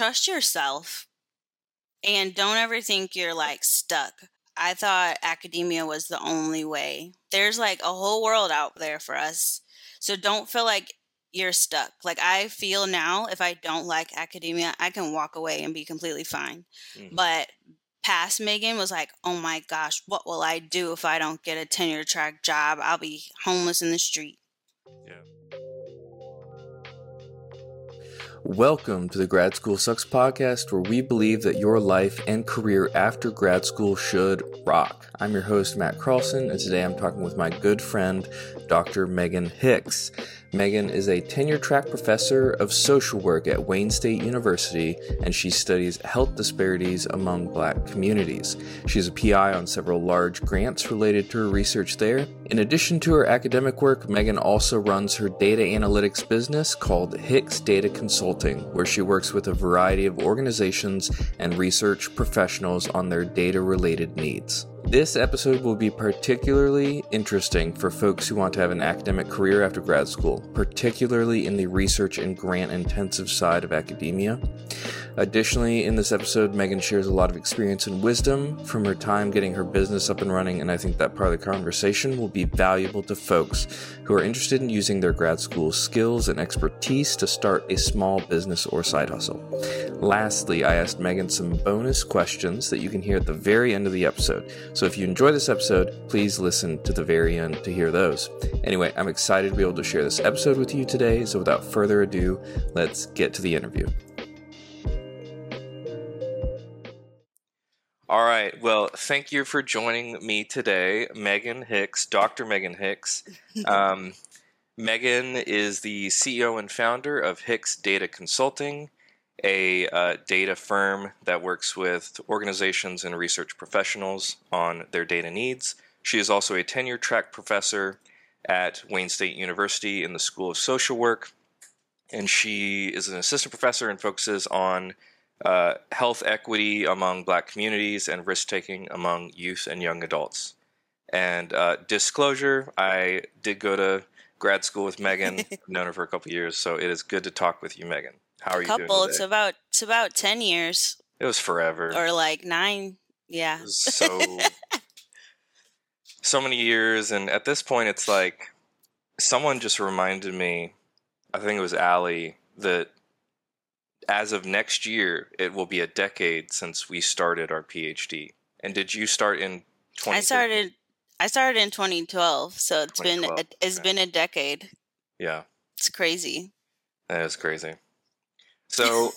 trust yourself and don't ever think you're like stuck. I thought academia was the only way. There's like a whole world out there for us. So don't feel like you're stuck. Like I feel now, if I don't like academia, I can walk away and be completely fine. Mm-hmm. But past Megan was like, oh my gosh, what will I do if I don't get a tenure track job? I'll be homeless in the street. Yeah. Welcome to the Grad School Sucks podcast, where we believe that your life and career after grad school should rock. I'm your host, Matt Carlson, and today I'm talking with my good friend, Dr. Megan Hicks. Megan is a tenure track professor of social work at Wayne State University, and she studies health disparities among black communities. She's a PI on several large grants related to her research there. In addition to her academic work, Megan also runs her data analytics business called Hicks Data Consulting, where she works with a variety of organizations and research professionals on their data related needs. This episode will be particularly interesting for folks who want to have an academic career after grad school, particularly in the research and grant intensive side of academia. Additionally, in this episode, Megan shares a lot of experience and wisdom from her time getting her business up and running, and I think that part of the conversation will be valuable to folks who are interested in using their grad school skills and expertise to start a small business or side hustle. Lastly, I asked Megan some bonus questions that you can hear at the very end of the episode. So if you enjoy this episode, please listen to the very end to hear those. Anyway, I'm excited to be able to share this episode with you today. So without further ado, let's get to the interview. All right. Well, thank you for joining me today, Megan Hicks, Dr. Megan Hicks. Um, Megan is the CEO and founder of Hicks Data Consulting a uh, data firm that works with organizations and research professionals on their data needs. She is also a tenure track professor at Wayne State University in the School of Social Work, and she is an assistant professor and focuses on uh, health equity among black communities and risk taking among youth and young adults. And uh, disclosure, I did go to grad school with Megan. I've known her for a couple years, so it is good to talk with you, Megan. How are a couple, you doing? It's about it's about ten years. It was forever. Or like nine. Yeah. so so many years and at this point it's like someone just reminded me, I think it was Allie, that as of next year it will be a decade since we started our PhD. And did you start in 20 I started I started in 2012, so it's been a, it's okay. been a decade. Yeah. It's crazy. That is crazy. So,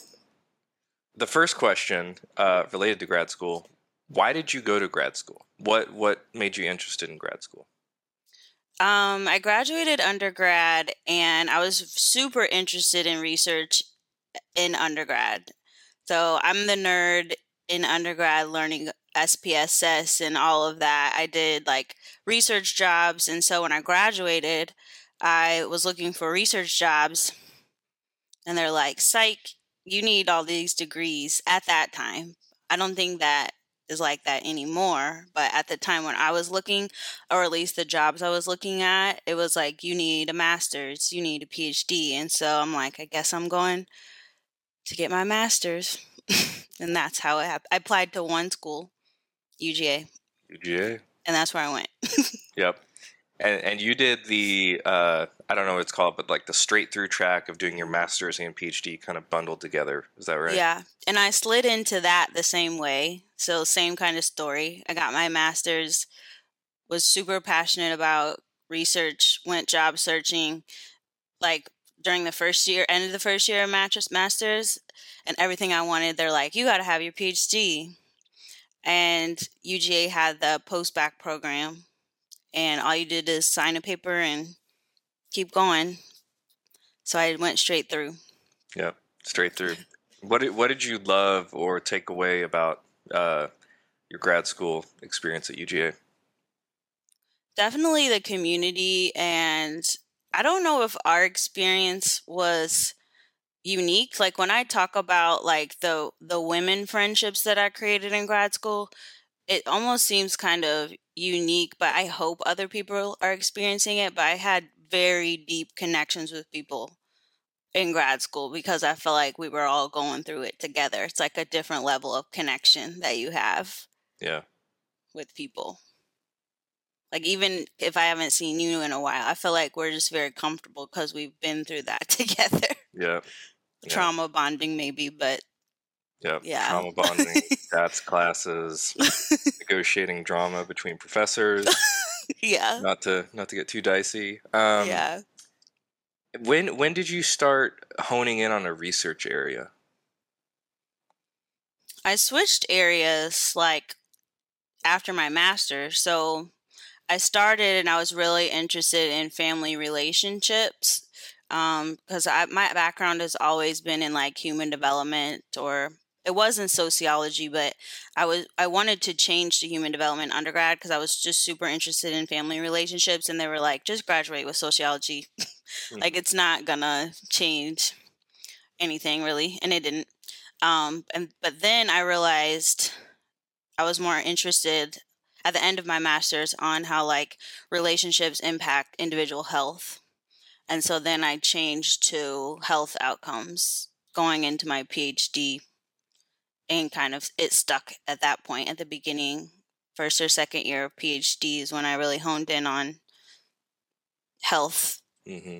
the first question uh, related to grad school: Why did you go to grad school? What what made you interested in grad school? Um, I graduated undergrad, and I was super interested in research in undergrad. So I'm the nerd in undergrad, learning SPSS and all of that. I did like research jobs, and so when I graduated, I was looking for research jobs and they're like, psych, you need all these degrees at that time. I don't think that is like that anymore. But at the time when I was looking, or at least the jobs I was looking at, it was like, you need a master's, you need a PhD. And so I'm like, I guess I'm going to get my master's. and that's how it happened. I applied to one school, UGA. UGA. And that's where I went. yep. And and you did the uh, I don't know what it's called, but like the straight through track of doing your master's and PhD kind of bundled together. Is that right? Yeah. And I slid into that the same way. So same kind of story. I got my master's, was super passionate about research, went job searching, like during the first year, end of the first year of mattress masters, and everything I wanted, they're like, you got to have your PhD. And UGA had the post bac program and all you did is sign a paper and keep going. So I went straight through. Yep, straight through. what did what did you love or take away about uh, your grad school experience at UGA? Definitely the community, and I don't know if our experience was unique. Like when I talk about like the the women friendships that I created in grad school, it almost seems kind of unique, but I hope other people are experiencing it. But I had very deep connections with people in grad school because I feel like we were all going through it together. It's like a different level of connection that you have. Yeah. With people. Like even if I haven't seen you in a while, I feel like we're just very comfortable because we've been through that together. Yeah. yeah. Trauma bonding maybe, but Yep. Yeah. Trauma bonding, stats classes, negotiating drama between professors. yeah. Not to not to get too dicey. Um, yeah. When when did you start honing in on a research area? I switched areas like after my master's. So I started and I was really interested in family relationships because um, my background has always been in like human development or it was in sociology, but I was I wanted to change to human development undergrad because I was just super interested in family relationships, and they were like, just graduate with sociology, mm-hmm. like it's not gonna change anything really, and it didn't. Um, and but then I realized I was more interested at the end of my master's on how like relationships impact individual health, and so then I changed to health outcomes going into my PhD and kind of it stuck at that point at the beginning first or second year of phds when i really honed in on health mm-hmm.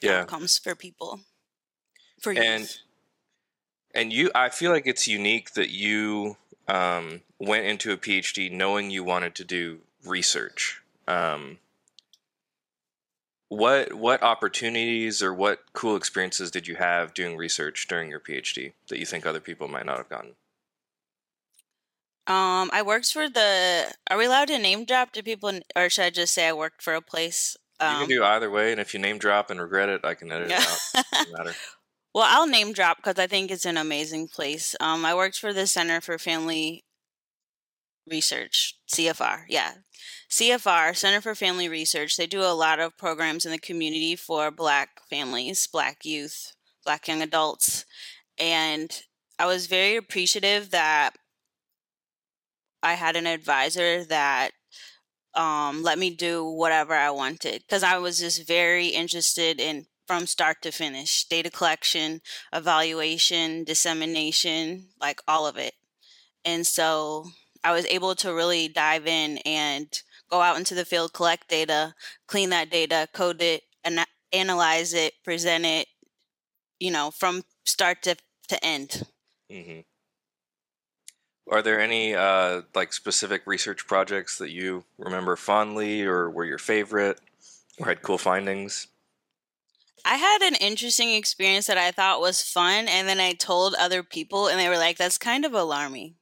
yeah outcomes for people for and youth. and you i feel like it's unique that you um, went into a phd knowing you wanted to do research um, what what opportunities or what cool experiences did you have doing research during your PhD that you think other people might not have gotten? Um, I worked for the. Are we allowed to name drop to people, or should I just say I worked for a place? Um, you can um do either way, and if you name drop and regret it, I can edit it out. Doesn't matter. Well, I'll name drop because I think it's an amazing place. Um, I worked for the Center for Family Research, CFR. Yeah, CFR, Center for Family Research, they do a lot of programs in the community for Black families, Black youth, Black young adults. And I was very appreciative that I had an advisor that um, let me do whatever I wanted because I was just very interested in from start to finish data collection, evaluation, dissemination, like all of it. And so I was able to really dive in and go out into the field, collect data, clean that data, code it, and analyze it, present it, you know, from start to, to end. Mm-hmm. Are there any uh, like specific research projects that you remember fondly, or were your favorite, or had cool findings? I had an interesting experience that I thought was fun, and then I told other people, and they were like, "That's kind of alarming."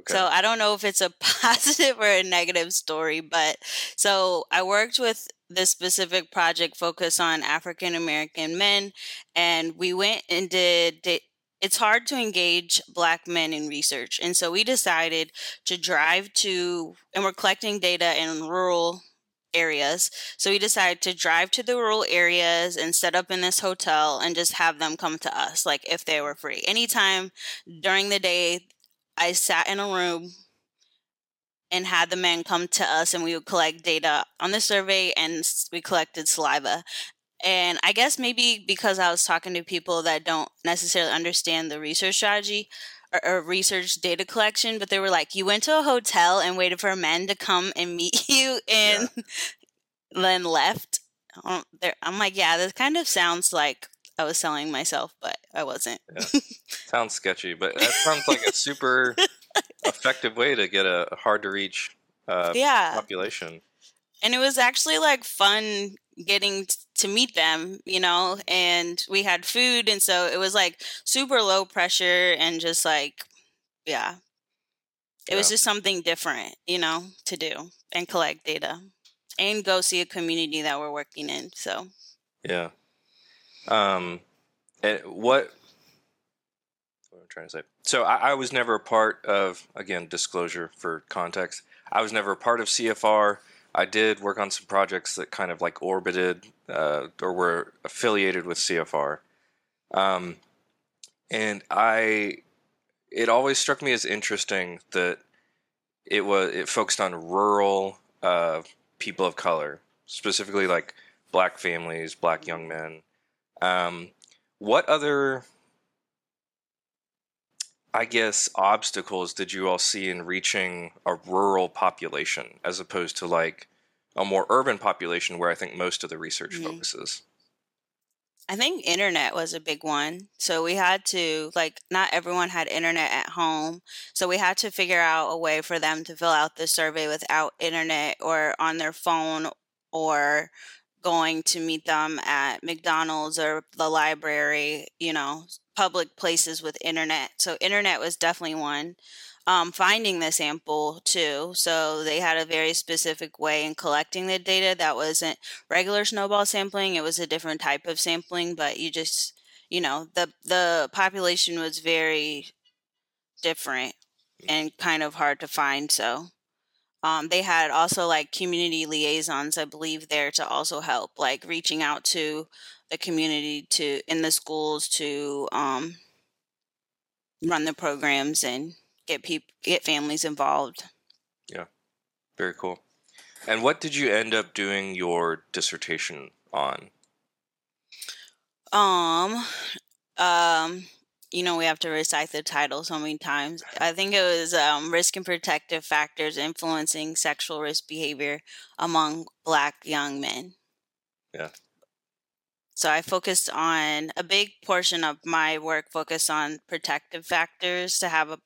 Okay. So I don't know if it's a positive or a negative story, but so I worked with this specific project focused on African American men, and we went and did, did it's hard to engage black men in research. And so we decided to drive to, and we're collecting data in rural areas. So we decided to drive to the rural areas and set up in this hotel and just have them come to us, like if they were free. Anytime during the day I sat in a room and had the men come to us and we would collect data on the survey and we collected saliva. And I guess maybe because I was talking to people that don't necessarily understand the research strategy or, or research data collection, but they were like, you went to a hotel and waited for men to come and meet you and yeah. then left. I'm like, yeah, this kind of sounds like I was selling myself, but I wasn't. Yeah. sounds sketchy, but that sounds like a super effective way to get a hard to reach uh, yeah. population. And it was actually like fun getting to meet them, you know, and we had food. And so it was like super low pressure and just like, yeah, it yeah. was just something different, you know, to do and collect data and go see a community that we're working in. So, yeah. Um, and what what I'm trying to say. So I, I, was never a part of again disclosure for context. I was never a part of CFR. I did work on some projects that kind of like orbited uh, or were affiliated with CFR. Um, and I, it always struck me as interesting that it was it focused on rural uh, people of color, specifically like black families, black young men Um, what other, I guess, obstacles did you all see in reaching a rural population as opposed to like a more urban population where I think most of the research Mhm. focuses? I think internet was a big one. So we had to, like, not everyone had internet at home. So we had to figure out a way for them to fill out the survey without internet or on their phone or going to meet them at McDonald's or the library, you know, public places with internet. So internet was definitely one. Um, finding the sample too. So they had a very specific way in collecting the data that wasn't regular snowball sampling. It was a different type of sampling, but you just, you know, the the population was very different and kind of hard to find. So um, they had also like community liaisons, I believe, there to also help, like reaching out to the community to in the schools to um, run the programs and get people get families involved. Yeah, very cool. And what did you end up doing your dissertation on? Um, um, you know, we have to recite the title so many times. I think it was um, risk and protective factors influencing sexual risk behavior among Black young men. Yeah. So I focused on a big portion of my work focused on protective factors to have a,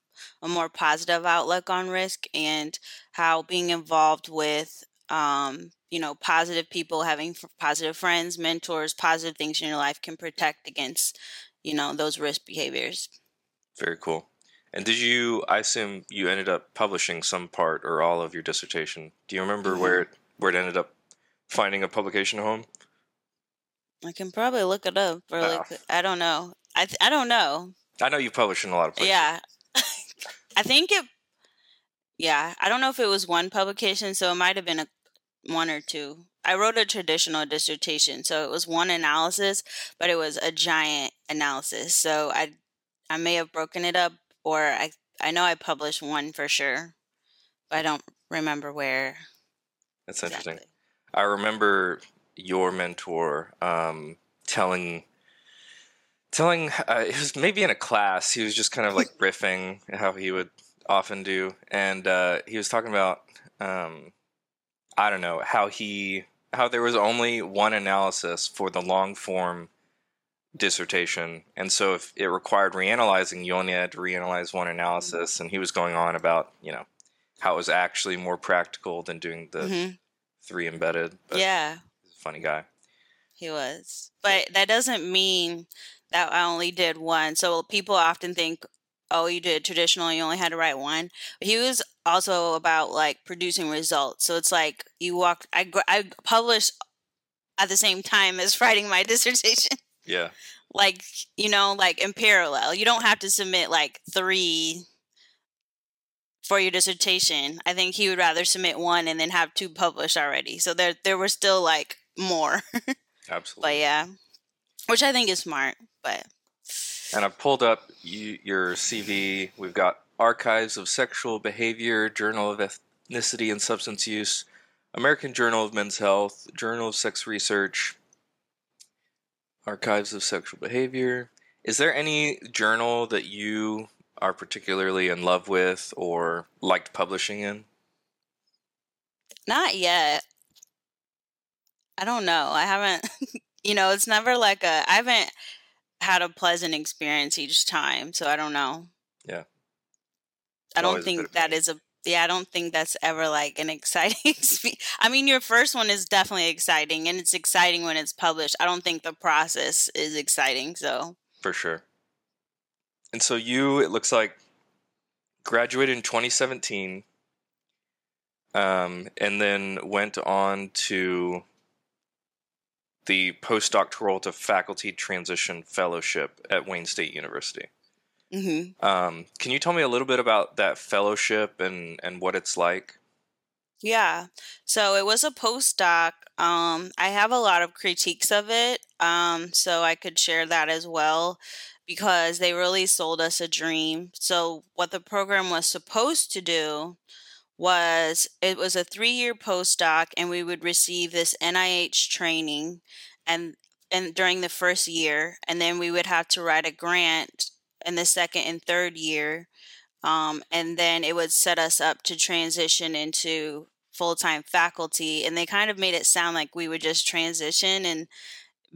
a more positive outlook on risk and how being involved with um, you know, positive people, having f- positive friends, mentors, positive things in your life can protect against, you know, those risk behaviors. Very cool. And did you? I assume you ended up publishing some part or all of your dissertation. Do you remember where mm-hmm. it where it ended up finding a publication home? I can probably look it up really Oh. Uh, I don't know. I th- I don't know. I know you published in a lot of places. Yeah. I think it Yeah, I don't know if it was one publication, so it might have been a one or two. I wrote a traditional dissertation, so it was one analysis, but it was a giant analysis. So I I may have broken it up or I I know I published one for sure, but I don't remember where That's interesting. I remember your mentor um, telling telling uh, it was maybe in a class he was just kind of like riffing how he would often do and uh, he was talking about um, i don't know how he how there was only one analysis for the long form dissertation and so if it required reanalyzing you only had to reanalyze one analysis and he was going on about you know how it was actually more practical than doing the hmm three embedded but Yeah, funny guy he was. But that doesn't mean that I only did one. So people often think, oh, you did traditional, you only had to write one. He was also about like producing results. So it's like you walk, I, I published at the same time as writing my dissertation. yeah like, you know, like in parallel. You don't have to submit like three for your dissertation. I think he would rather submit one and then have two published already. So there there were still like more. absolutely But yeah, which I think is smart. But And I've pulled up you, your CV. We've got Archives of Sexual Behavior, Journal of Ethnicity and Substance Use, American Journal of Men's Health, Journal of Sex Research, Archives of Sexual Behavior. Is there any journal that you are particularly in love with or liked publishing in? not yet. I don't know. I haven't. you know, it's never like a. I haven't had a pleasant experience each time, so I don't know. Yeah. I don't Always think that is a. Yeah, I don't think that's ever like an exciting experience. I mean, your first one is definitely exciting, and it's exciting when it's published. I don't think the process is exciting. So For sure. And so you, it looks like, graduated in 2017, um, and then went on to the postdoctoral to faculty transition fellowship at Wayne State University. hmm Um, can you tell me a little bit about that fellowship and, and what it's like? Yeah. So it was a postdoc. Um, I have a lot of critiques of it. Um, so I could share that as well because they really sold us a dream. So what the program was supposed to do was it was a three year postdoc and we would receive this NIH training and and during the first year, and then we would have to write a grant in the second and third year, um, and then it would set us up to transition into full time faculty. And they kind of made it sound like we would just transition and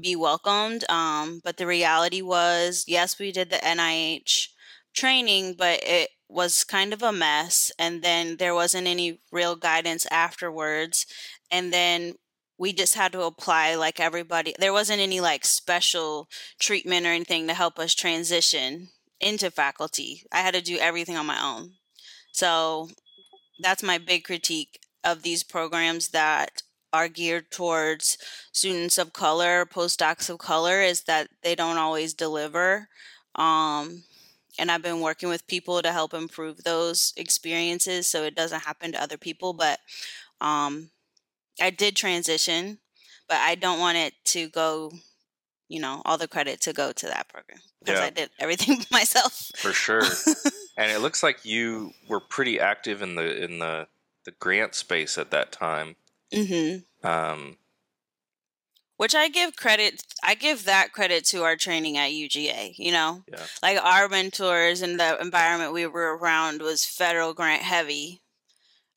be welcomed. Um, but the reality was, yes, we did the NIH training, but it was kind of a mess. And then there wasn't any real guidance afterwards. And then we just had to apply like everybody. There wasn't any like special treatment or anything to help us transition into faculty. I had to do everything on my own. So that's my big critique of these programs that are geared towards students of color, postdocs of color, is that they don't always deliver. Um, and I've been working with people to help improve those experiences so it doesn't happen to other people. But um, I did transition, but I don't want it to go, you know, all the credit to go to that program because Yeah. I did everything myself. For sure. and it looks like you were pretty active in the in the the grant space at that time. hmm Um, Which I give credit, I give that credit to our training at UGA, you know? Yeah. Like our mentors and the environment we were around was federal grant heavy.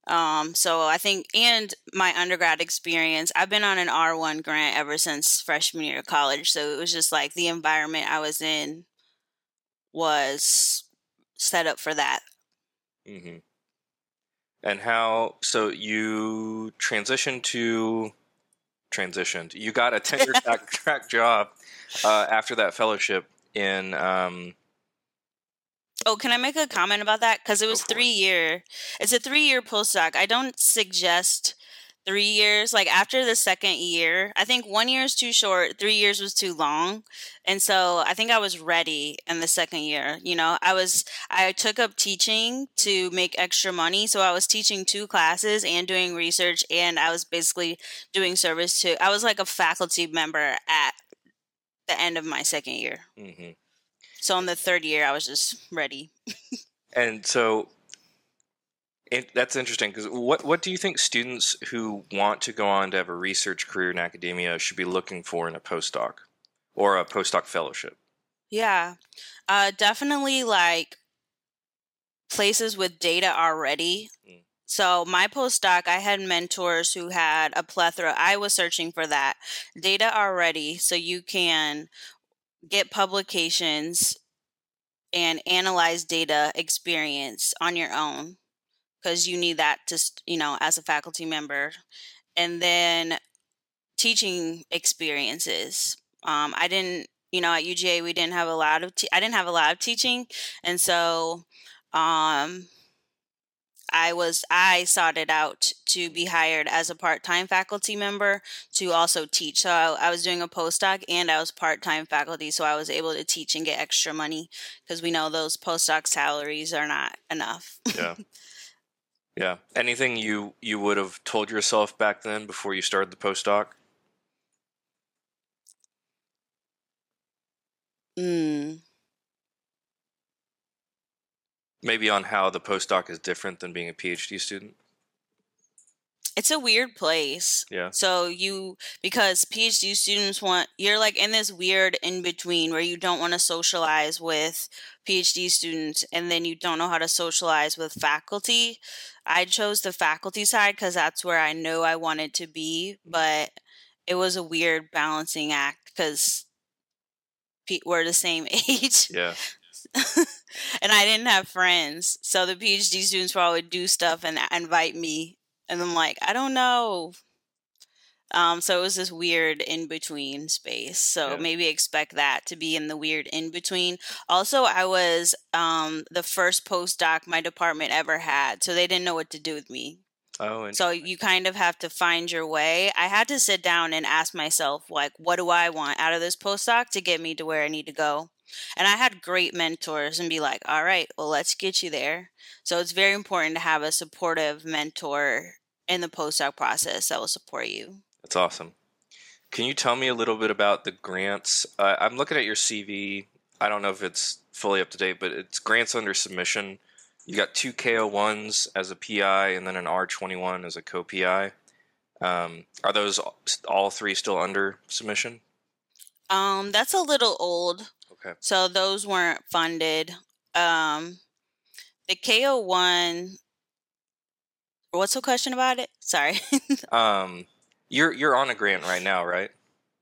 Um, so I think, and my undergrad experience, I've been on an R1 grant ever since freshman year of college. So it was just like the environment I was in was set up for that. hmm And how? So you transitioned to transitioned. You got a tenure track, track job uh, after that fellowship in. Um, Oh, can I make a comment about that? Because it was for it. three year. It's a three year postdoc. I don't suggest three years. Like after the second year, I think one year is too short. Three years was too long, and so I think I was ready in the second year. You know, I was I took up teaching to make extra money, so I was teaching two classes and doing research, and I was basically doing service to. I was like a faculty member at the end of my second year. mhm. So in the third year, I was just ready. And so it, that's interesting because what what do you think students who want to go on to have a research career in academia should be looking for in a postdoc or a postdoc fellowship? Yeah, uh, definitely like places with data already. Mm. So my postdoc, I had mentors who had a plethora. I was searching for that data already, so you can get publications and analyze data experience on your own because you need that to you know as a faculty member. And then teaching experiences. Um, i didn't you know at uga we didn't have a lot of te- i didn't have a lot of teaching. And so um, i was i sought it out to be hired as a part-time faculty member to also teach. So i, I was doing a postdoc and i was part-time faculty so i was able to teach and get extra money because we know those postdoc salaries are not enough. Yeah. yeah. Anything you you would have told yourself back then before you started the postdoc? mm. Maybe on how the postdoc is different than being a PhD student? It's a weird place Yeah. So you because PhD students want you're like in this weird in between where you don't want to socialize with PhD students and then you don't know how to socialize with faculty. I chose the faculty side cuz that's where I know I wanted to be, but it was a weird balancing act cuz we're the same age Yeah. and I didn't have friends. So the PhD students would always do stuff and invite me. And I'm like, I don't know. Um, so it was this weird in between space. So Yeah. maybe expect that to be in the weird in between. Also, I was um, the first postdoc my department ever had. So they didn't know what to do with me. Oh, So you kind of have to find your way. I had to sit down and ask myself, like, what do I want out of this postdoc to get me to where I need to go? And I had great mentors and be like, all right, well, let's get you there. So it's very important to have a supportive mentor in the postdoc process that will support you. That's awesome. Can you tell me a little bit about the grants? Uh, I'm looking at your CV. I don't know if it's fully up to date, but it's grants under submission. You got two K01s as a PI and then an R21 as a co PI. Um, are those all three still under submission? Um, that's a little old. Okay. So those weren't funded. Um, the KO one. What's the question about it? Sorry. Um, you're you're on a grant right now, right?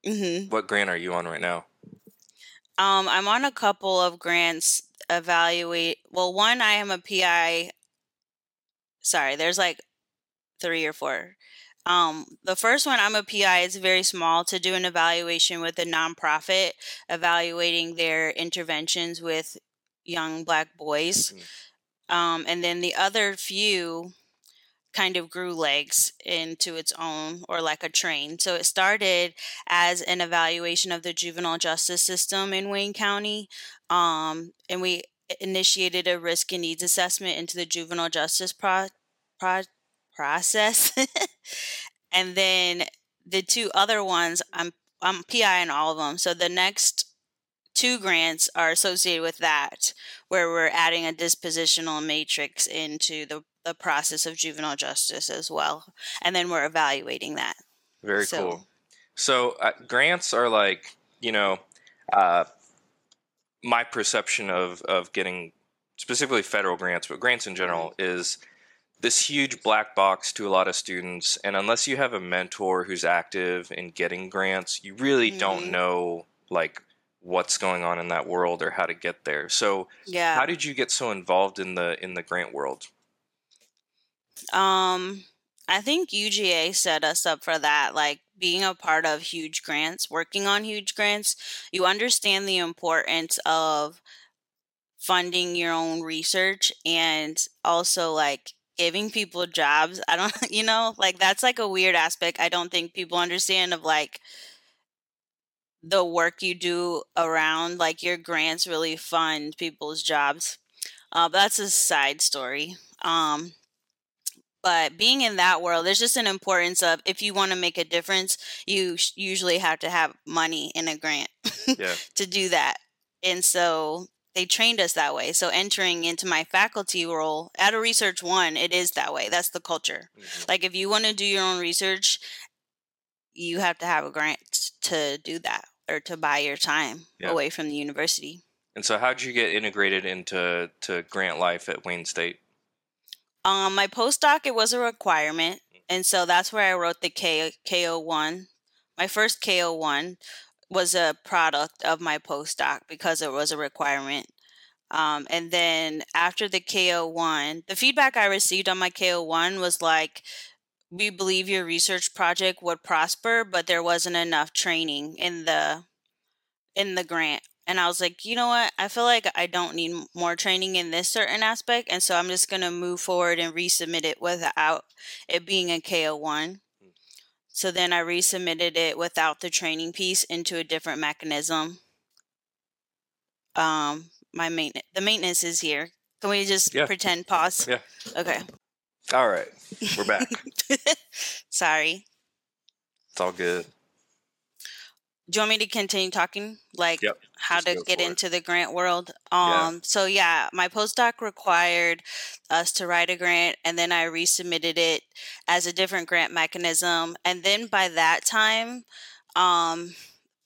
Mm-hmm. What grant are you on right now? Um, I'm on a couple of grants. Evaluate. Well, one I am a PI. Sorry, there's like three or four. Um, the first one I'm a PI. It's very small to do an evaluation with a nonprofit evaluating their interventions with young black boys. Mhm. Um, and then the other few kind of grew legs into its own or like a train. So it started as an evaluation of the juvenile justice system in Wayne County. Um, and we initiated a risk and needs assessment into the juvenile justice pro- pro- process. and then the two other ones, I'm I'm PI in all of them. So the next two grants are associated with that, where we're adding a dispositional matrix into the, the process of juvenile justice as well. And then we're evaluating that. Very So- cool. So uh, grants are like you know, uh, my perception of of getting specifically federal grants, but grants in general is this huge black box to a lot of students, and unless you have a mentor who's active in getting grants, you really don't Mhm. know like what's going on in that world or how to get there. So, Yeah. how did you get so involved in the in the grant world? Um, I think UGA set us up for that. Like being a part of huge grants, working on huge grants, you understand the importance of funding your own research and also like giving people jobs. I don't, you know, like that's like a weird aspect. I don't think people understand of like the work you do around like your grants really fund people's jobs. Uh, but that's a side story. Um, but being in that world there's just an importance of if you want to make a difference you sh- usually have to have money in a grant Yeah. to do that and so they trained us that way so entering into my faculty role at a research one it is that way that's the culture Mhm. like if you want to do your own research you have to have a grant to do that or to buy your time Yeah. away from the university And so, how did you get integrated into to grant life at Wayne State? Um, my postdoc it was a requirement, and so that's where I wrote the K KO one. My first KO one was a product of my postdoc because it was a requirement. Um, and then after the KO one, the feedback I received on my KO one was like, "We believe your research project would prosper, but there wasn't enough training in the in the grant." And I was like, you know what? I feel like I don't need more training in this certain aspect. And so I'm just going to move forward and resubmit it without it being a K01. So then I resubmitted it without the training piece into a different mechanism. Um, my main the maintenance is here. Can we just Yeah. pretend pause? Yeah. Okay. All right, we're back. Sorry. it's all good. Do you want me to continue talking? Like Yep, how just to get for it. into the grant world? Yeah. Um so yeah, my postdoc required us to write a grant and then I resubmitted it as a different grant mechanism. And then by that time, um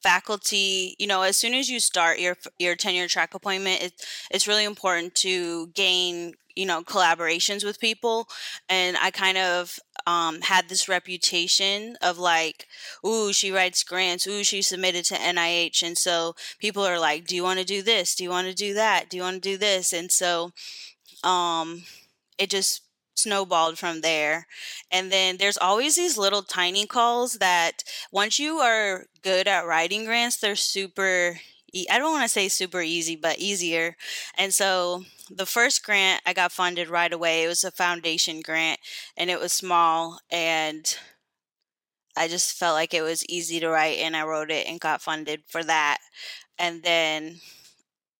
faculty, you know, as soon as you start your your tenure track appointment, it's it's really important to gain, you know, collaborations with people. And I kind of um, had this reputation of like, ooh, she writes grants, ooh, she submitted to NIH. And so people are like, do you want to do this? Do you want to do that? Do you want to do this? And so um, it just snowballed from there. And then there's always these little tiny calls that once you are good at writing grants, they're super. e- I don't want to say super easy, but easier. And so the first grant I got funded right away. It was a foundation grant and it was small and I just felt like it was easy to write and I wrote it and got funded for that. And then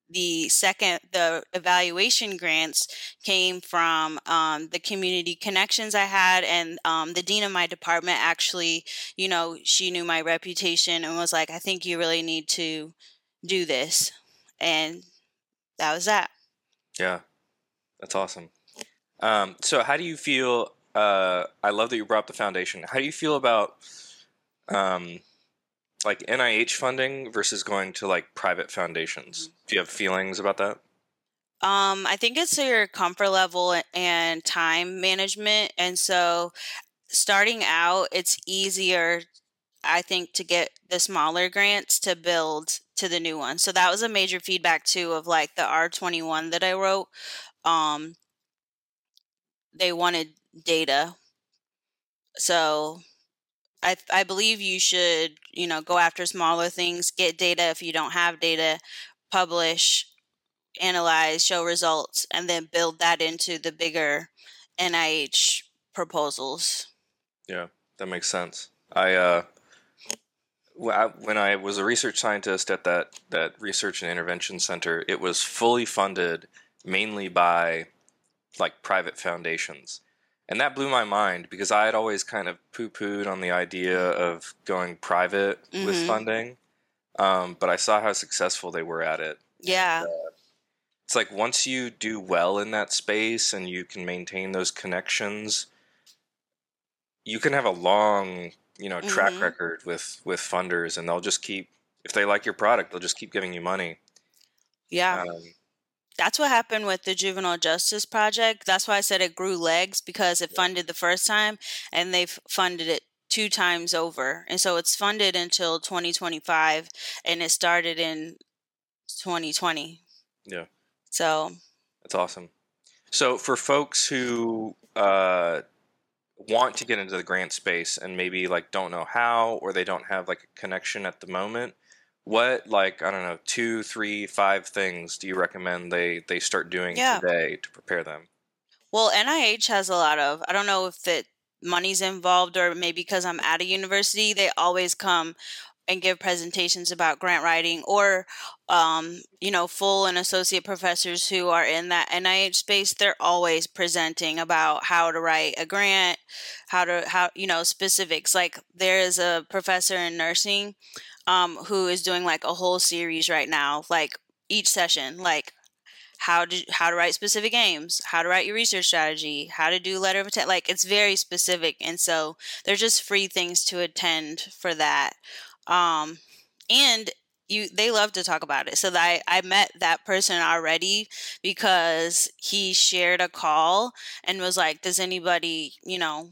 the second the evaluation grants came from um, the community connections i had and um, the dean of my department actually you know she knew my reputation and was like i think you really need to do this and that was that Yeah, that's awesome. Um, so, how do you feel? Uh, I love that you brought up the foundation. How do you feel about um, like NIH funding versus going to like private foundations? Do you have feelings about that? Um, I think it's your comfort level and time management. And so starting out, it's easier, I think, to get the smaller grants to build to the new one. So that was a major feedback too of like the R21 that I wrote. Um, they wanted data. So I I believe you should, you know, go after smaller things, get data if you don't have data, publish, analyze, show results, and then build that into the bigger NIH proposals. Yeah, that makes sense. I uh when I was a research scientist at that that research and intervention center, it was fully funded mainly by like private foundations. And that blew my mind because I had always kind of poo pooed on the idea of going private mm-hmm. with funding. Um, but I saw how successful they were at it. Yeah. And, uh, it's like once you do well in that space and you can maintain those connections, you can have a long, you know, track mm-hmm. record with with funders, and they'll just keep if they like your product, they'll just keep giving you money. Yeah. Um, that's what happened with the Juvenile Justice Project. That's why I said it grew legs because it funded the first time and they've funded it two times over. And so it's funded until 2025 and it started in 2020. Yeah. So that's awesome. So for folks who uh, want to get into the grant space and maybe like don't know how or they don't have like a connection at the moment, what like i don't know two three five things do you recommend they they start doing yeah. today to prepare them well nih has a lot of i don't know if that money's involved or maybe because i'm at a university they always come and give presentations about grant writing or um, you know full and associate professors who are in that nih space they're always presenting about how to write a grant how to how you know specifics like there is a professor in nursing um, who is doing like a whole series right now, like each session, like how to how to write specific aims, how to write your research strategy, how to do letter of intent. Like it's very specific, and so they're just free things to attend for that. Um, and you they love to talk about it. So I I met that person already because he shared a call and was like, "Does anybody you know?"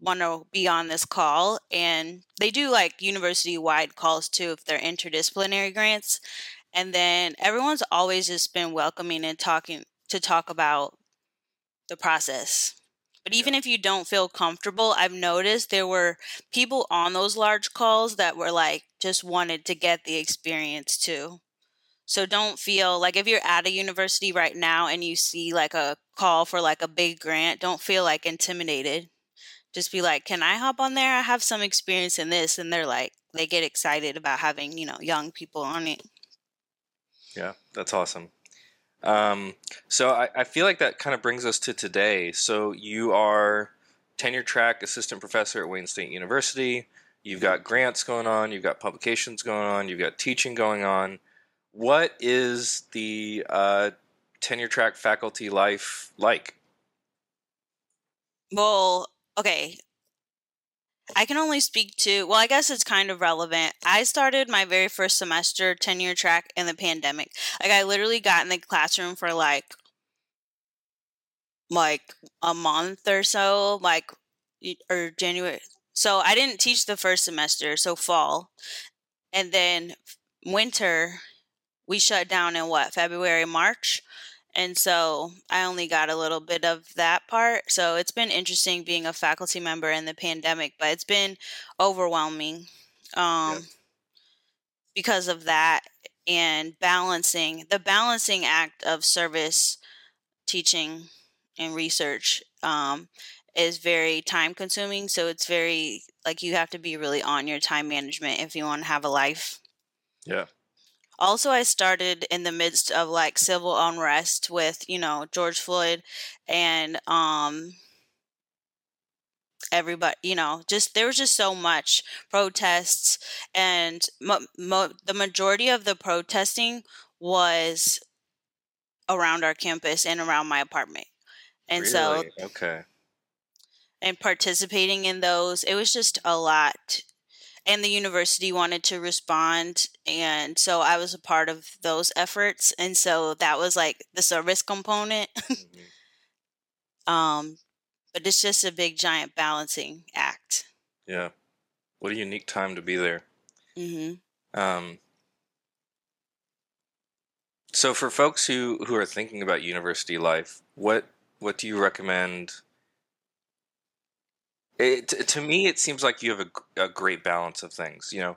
want to be on this call and they do like university wide calls too if they're interdisciplinary grants and then everyone's always just been welcoming and talking to talk about the process but even if you don't feel comfortable i've noticed there were people on those large calls that were like just wanted to get the experience too so don't feel like if you're at a university right now and you see like a call for like a big grant don't feel like intimidated just be like, "Can I hop on there? I have some experience in this," and they're like, they get excited about having you know young people on it. Yeah, that's awesome. Um, so I, I feel like that kind of brings us to today. So you are tenure track assistant professor at Wayne State University. You've got grants going on. You've got publications going on. You've got teaching going on. What is the uh, tenure track faculty life like? Well, okay, I can only speak to, well, I guess it's kind of relevant. I started my very first semester tenure track in the pandemic. Like, I literally got in the classroom for like, like a month or so, like, or January. So I didn't teach the first semester, so fall. And then winter, we shut down in what, February, March? And so I only got a little bit of that part. So it's been interesting being a faculty member in the pandemic, but it's been overwhelming um, yeah. because of that and balancing the balancing act of service, teaching, and research um, is very time consuming. So it's very like you have to be really on your time management if you want to have a life. Yeah. Also, I started in the midst of like civil unrest with, you know, George Floyd and um everybody, you know, just there was just so much protests and mo- mo- the majority of the protesting was around our campus and around my apartment. And really? so okay. And participating in those, it was just a lot and the university wanted to respond and so i was a part of those efforts and so that was like the service component mm-hmm. um but it's just a big giant balancing act yeah what a unique time to be there mm-hmm. um so for folks who who are thinking about university life what what do you recommend it, to me, it seems like you have a, a great balance of things. You know,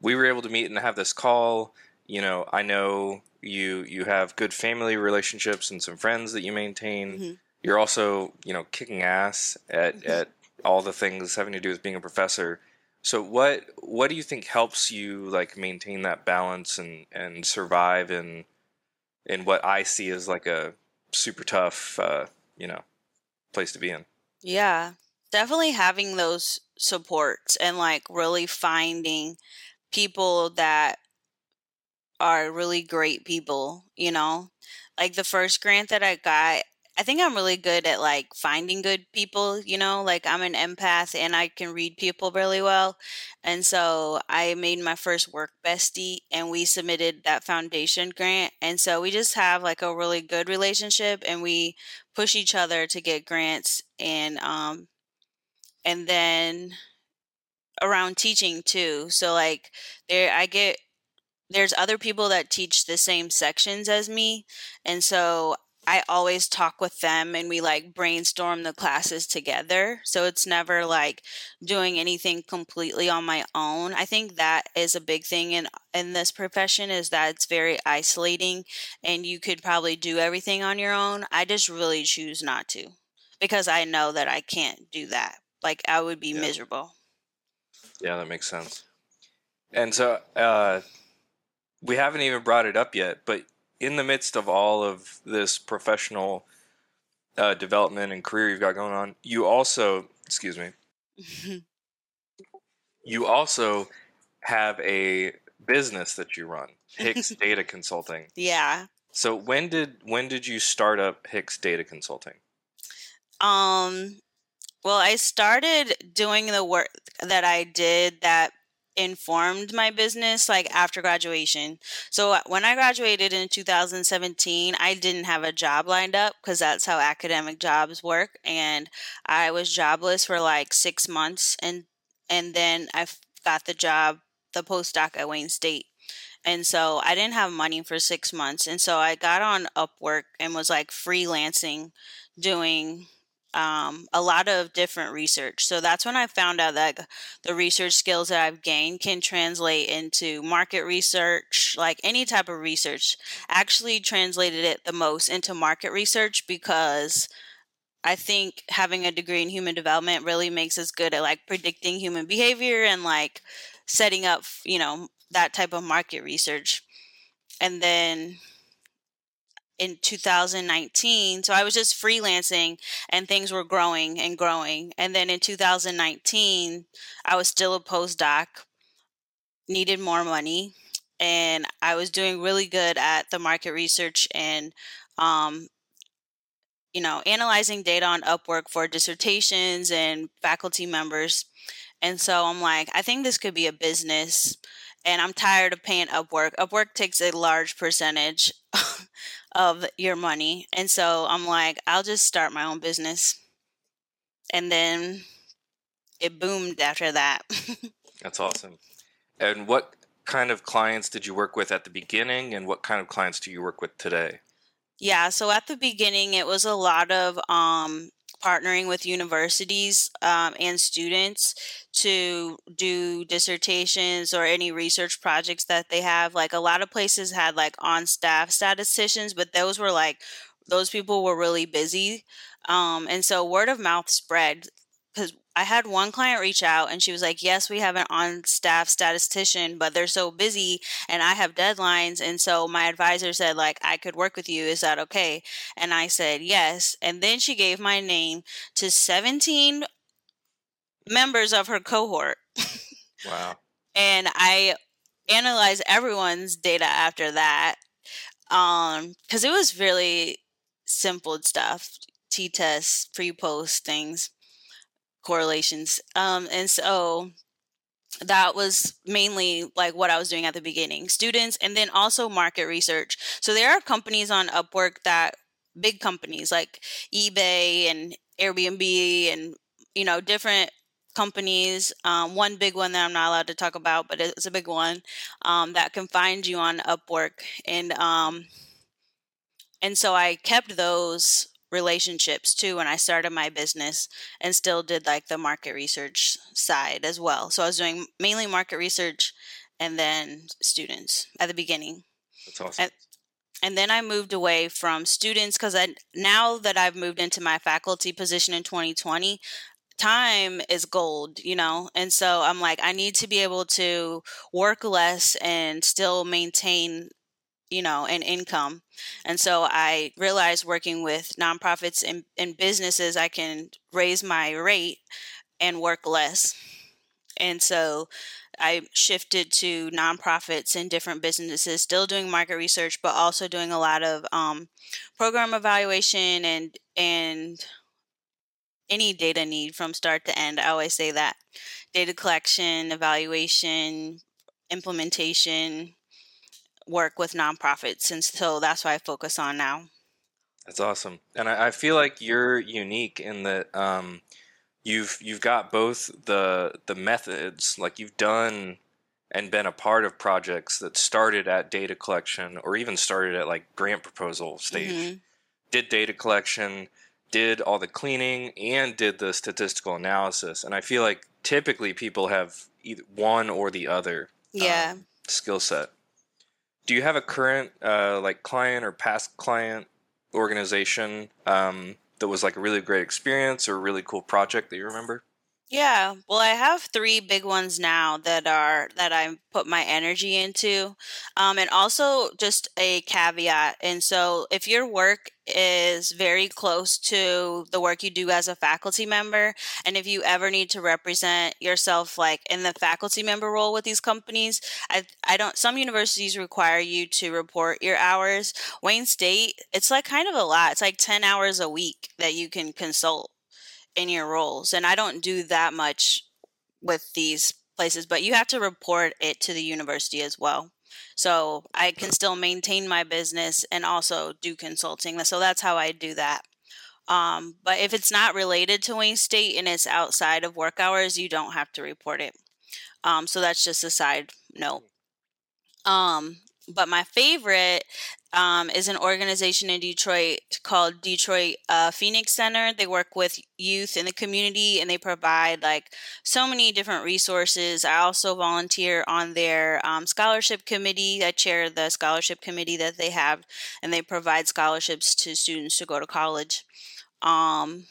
we were able to meet and have this call. You know, I know you you have good family relationships and some friends that you maintain. Mm-hmm. You're also, you know, kicking ass at, mm-hmm. at all the things having to do with being a professor. So what what do you think helps you like maintain that balance and and survive in in what I see as like a super tough uh, you know place to be in? Yeah definitely having those supports and like really finding people that are really great people, you know? Like the first grant that I got, I think I'm really good at like finding good people, you know, like I'm an empath and I can read people really well. And so I made my first work bestie and we submitted that foundation grant. And so we just have like a really good relationship and we push each other to get grants and um and then around teaching too. So like there I get there's other people that teach the same sections as me and so I always talk with them and we like brainstorm the classes together. So it's never like doing anything completely on my own. I think that is a big thing in in this profession is that it's very isolating and you could probably do everything on your own. I just really choose not to because I know that I can't do that. Like I would be yeah. miserable. Yeah, that makes sense. And so uh, we haven't even brought it up yet, but in the midst of all of this professional uh, development and career you've got going on, you also, excuse me, you also have a business that you run, Hicks Data Consulting. Yeah. So when did when did you start up Hicks Data Consulting? Um, well, I started doing the work that I did that informed my business like after graduation. So uh, when I graduated in 2017, I didn't have a job lined up because that's how academic jobs work and I was jobless for like 6 months and and then I got the job the postdoc at Wayne State. And so I didn't have money for 6 months and so I got on Upwork and was like freelancing doing um, a lot of different research. So that's when I found out that the research skills that I've gained can translate into market research, like any type of research. Actually, translated it the most into market research because I think having a degree in human development really makes us good at like predicting human behavior and like setting up, you know, that type of market research. And then in 2019. So I was just freelancing and things were growing and growing. And then in 2019, I was still a postdoc, needed more money, and I was doing really good at the market research and um, you know, analyzing data on Upwork for dissertations and faculty members. And so I'm like, I think this could be a business and I'm tired of paying Upwork. Upwork takes a large percentage of your money. And so I'm like, I'll just start my own business. And then it boomed after that. That's awesome. And what kind of clients did you work with at the beginning and what kind of clients do you work with today? Yeah, so at the beginning it was a lot of um partnering with universities um, and students to do dissertations or any research projects that they have. Like a lot of places had like on staff statisticians, but those were like, those people were really busy. Um, and so word of mouth spread because I had one client reach out and she was like, Yes, we have an on staff statistician, but they're so busy and I have deadlines. And so my advisor said, like, I could work with you. Is that okay? And I said, Yes. And then she gave my name to 17 members of her cohort. Wow. and I analyzed everyone's data after that. Um, because it was really simple stuff. T tests, pre post things correlations. Um, and so that was mainly like what I was doing at the beginning students and then also market research. So there are companies on Upwork that big companies like eBay and Airbnb and you know different companies. Um, one big one that I'm not allowed to talk about, but it's a big one um, that can find you on Upwork, and um, and so I kept those relationships too when I started my business, and still did like the market research side as well. So I was doing mainly market research, and then students at the beginning. That's awesome. And, and then I moved away from students because I now that I've moved into my faculty position in 2020, time is gold, you know? And so I'm like, I need to be able to work less and still maintain, you know, an income. And so I realized working with nonprofits and, and businesses, I can raise my rate and work less. And so I shifted to nonprofits and different businesses, still doing market research, but also doing a lot of um, program evaluation and and any data need from start to end. I always say that data collection, evaluation, implementation, work with nonprofits. And so that's what I focus on now. That's awesome. And I, I feel like you're unique in that um, you've you've got both the the methods, like you've done and been a part of projects that started at data collection or even started at like grant proposal stage. Mm-hmm. Did data collection, did all the cleaning and did the statistical analysis. And I feel like typically people have either one or the other yeah. Um, skill set. Do you have a current uh, like client or past client organization um, that was like a really great experience or a really cool project that you remember? Yeah, well, I have three big ones now that are that I put my energy into, um, and also just a caveat. And so, if your work is very close to the work you do as a faculty member, and if you ever need to represent yourself, like in the faculty member role with these companies, I I don't. Some universities require you to report your hours. Wayne State, it's like kind of a lot. It's like ten hours a week that you can consult in your roles. And I don't do that much with these places, but you have to report it to the university as well. So I can still maintain my business and also do consulting. So that's how I do that. Um, but if it's not related to Wayne State and it's outside of work hours, you don't have to report it. Um, so that's just a side note. Um, but my favorite um, is an organization in Detroit called Detroit uh, Phoenix Center. They work with youth in the community and they provide like so many different resources. I also volunteer on their um, scholarship committee. I chair the scholarship committee that they have, and they provide scholarships to students to go to college. Um,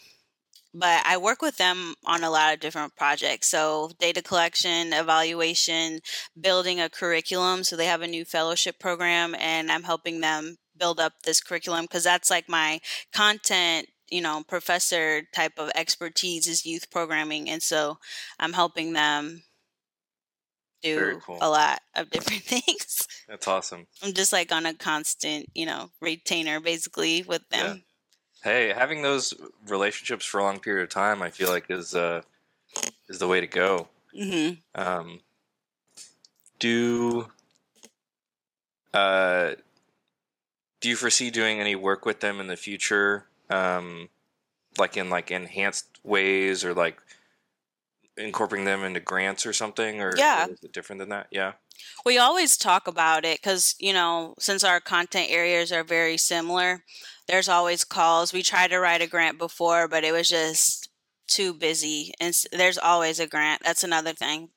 but I work with them on a lot of different projects. So, data collection, evaluation, building a curriculum. So, they have a new fellowship program, and I'm helping them build up this curriculum because that's like my content you know professor type of expertise is youth programming and so i'm helping them do cool. a lot of different things that's awesome i'm just like on a constant you know retainer basically with them Hey, having those relationships for a long period of time, I feel like is uh, is the way to go. Mm-hmm. Um, do uh, do you foresee doing any work with them in the future, um, like in like enhanced ways, or like incorporating them into grants or something, or, yeah. Or is it different than that? Yeah. We always talk about it because you know since our content areas are very similar there's always calls. We tried to write a grant before, but it was just too busy. And there's always a grant. That's another thing.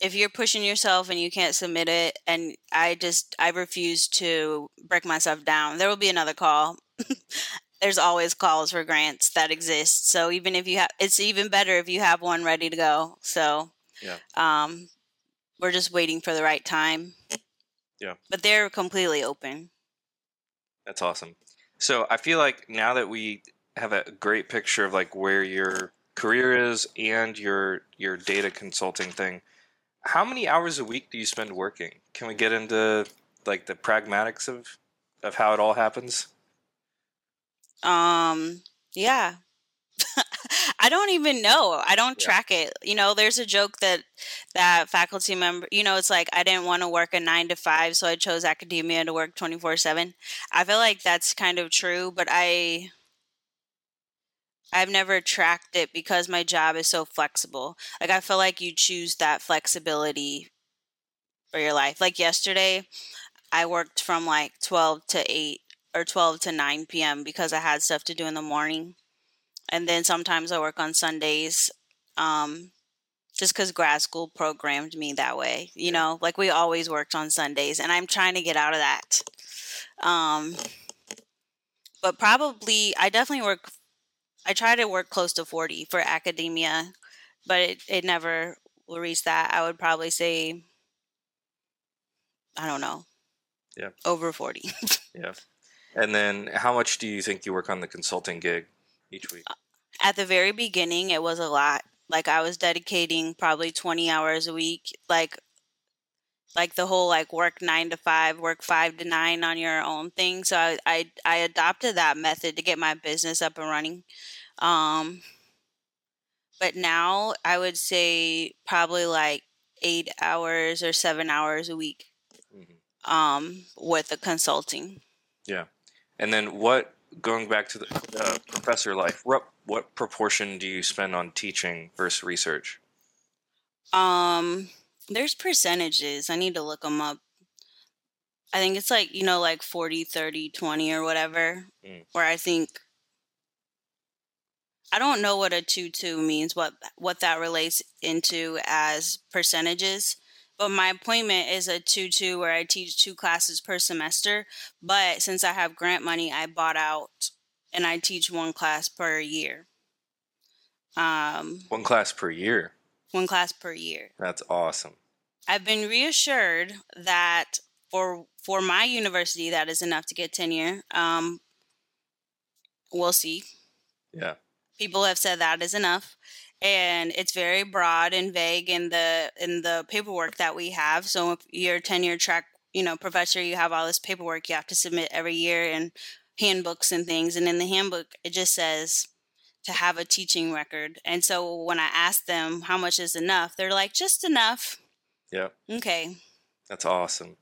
If you're pushing yourself and you can't submit it, and I just, I refuse to break myself down, there will be another call. there's always calls for grants that exist. So even if you have, it's even better if you have one ready to go. So, yeah. Um, we're just waiting for the right time. Yeah. But they're completely open. That's awesome. So I feel like now that we have a great picture of like where your career is and your your data consulting thing, how many hours a week do you spend working? Can we get into like the pragmatics of of how it all happens? Um, yeah. I don't even know. I don't Yeah. track it. You know, there's a joke that that faculty member, you know, it's like I didn't want to work a 9 to 5, so I chose academia to work 24/7. I feel like that's kind of true, but I I've never tracked it because my job is so flexible. Like I feel like you choose that flexibility for your life. Like yesterday, I worked from like 12 to 8 or 12 to 9 p.m. because I had stuff to do in the morning. And then sometimes I work on Sundays um just cuz grad school programmed me that way. You know, like we always worked on Sundays and I'm trying to get out of that. Um but probably I definitely work I try to work close to 40 for academia, but it, it never will reach that. I would probably say, I don't know. Yeah. Over 40. Yeah. And then how much do you think you work on the consulting gig each week? At the very beginning, it was a lot. Like I was dedicating probably 20 hours a week. Like, like the whole like work nine to five, work five to nine on your own thing. So I, I, I adopted that method to get my business up and running. Um, but now I would say probably like eight hours or seven hours a week Mhm. um, with the consulting. Yeah and then what, going back to the uh, professor life, what, what proportion do you spend on teaching versus research? Um, there's percentages. I need to look them up. I think it's like, you know, like 40, 30, 20 or whatever, Mm. where I think I don't know what a 2 2 means, what what that relates into as percentages. But my appointment is a 2 2 where I teach two classes per semester. But since I have grant money, I bought out and I teach one class per year. Um, One class per year. one class per year. That's awesome. I've been reassured that for for my university that is enough to get tenure. Um, we'll see. Yeah. People have said that is enough, and it's very broad and vague in the in the paperwork that we have. So if you're a tenure track, you know, professor, you have all this paperwork you have to submit every year and handbooks and things. And in the handbook, it just says to have a teaching record. And so when I ask them how much is enough, they're like, just enough. Yeah. Okay. That's awesome.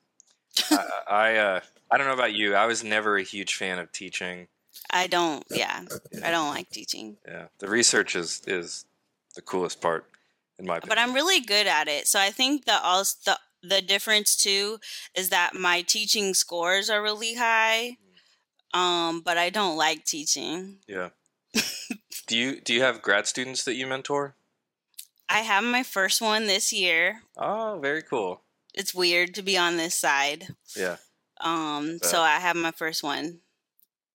I, I, uh, I don't know about you. I was never a huge fan of teaching. I don't, yeah, I don't like teaching, Yeah. The research is, is the coolest part in my opinion. but I'm really good at it. So I think the all the the difference too is that my teaching scores are really high, um, but I don't like teaching. Yeah. do you do you have grad students that you mentor? I have my first one this year. Oh, very cool. It's weird to be on this side. Yeah. Um, so I have my first one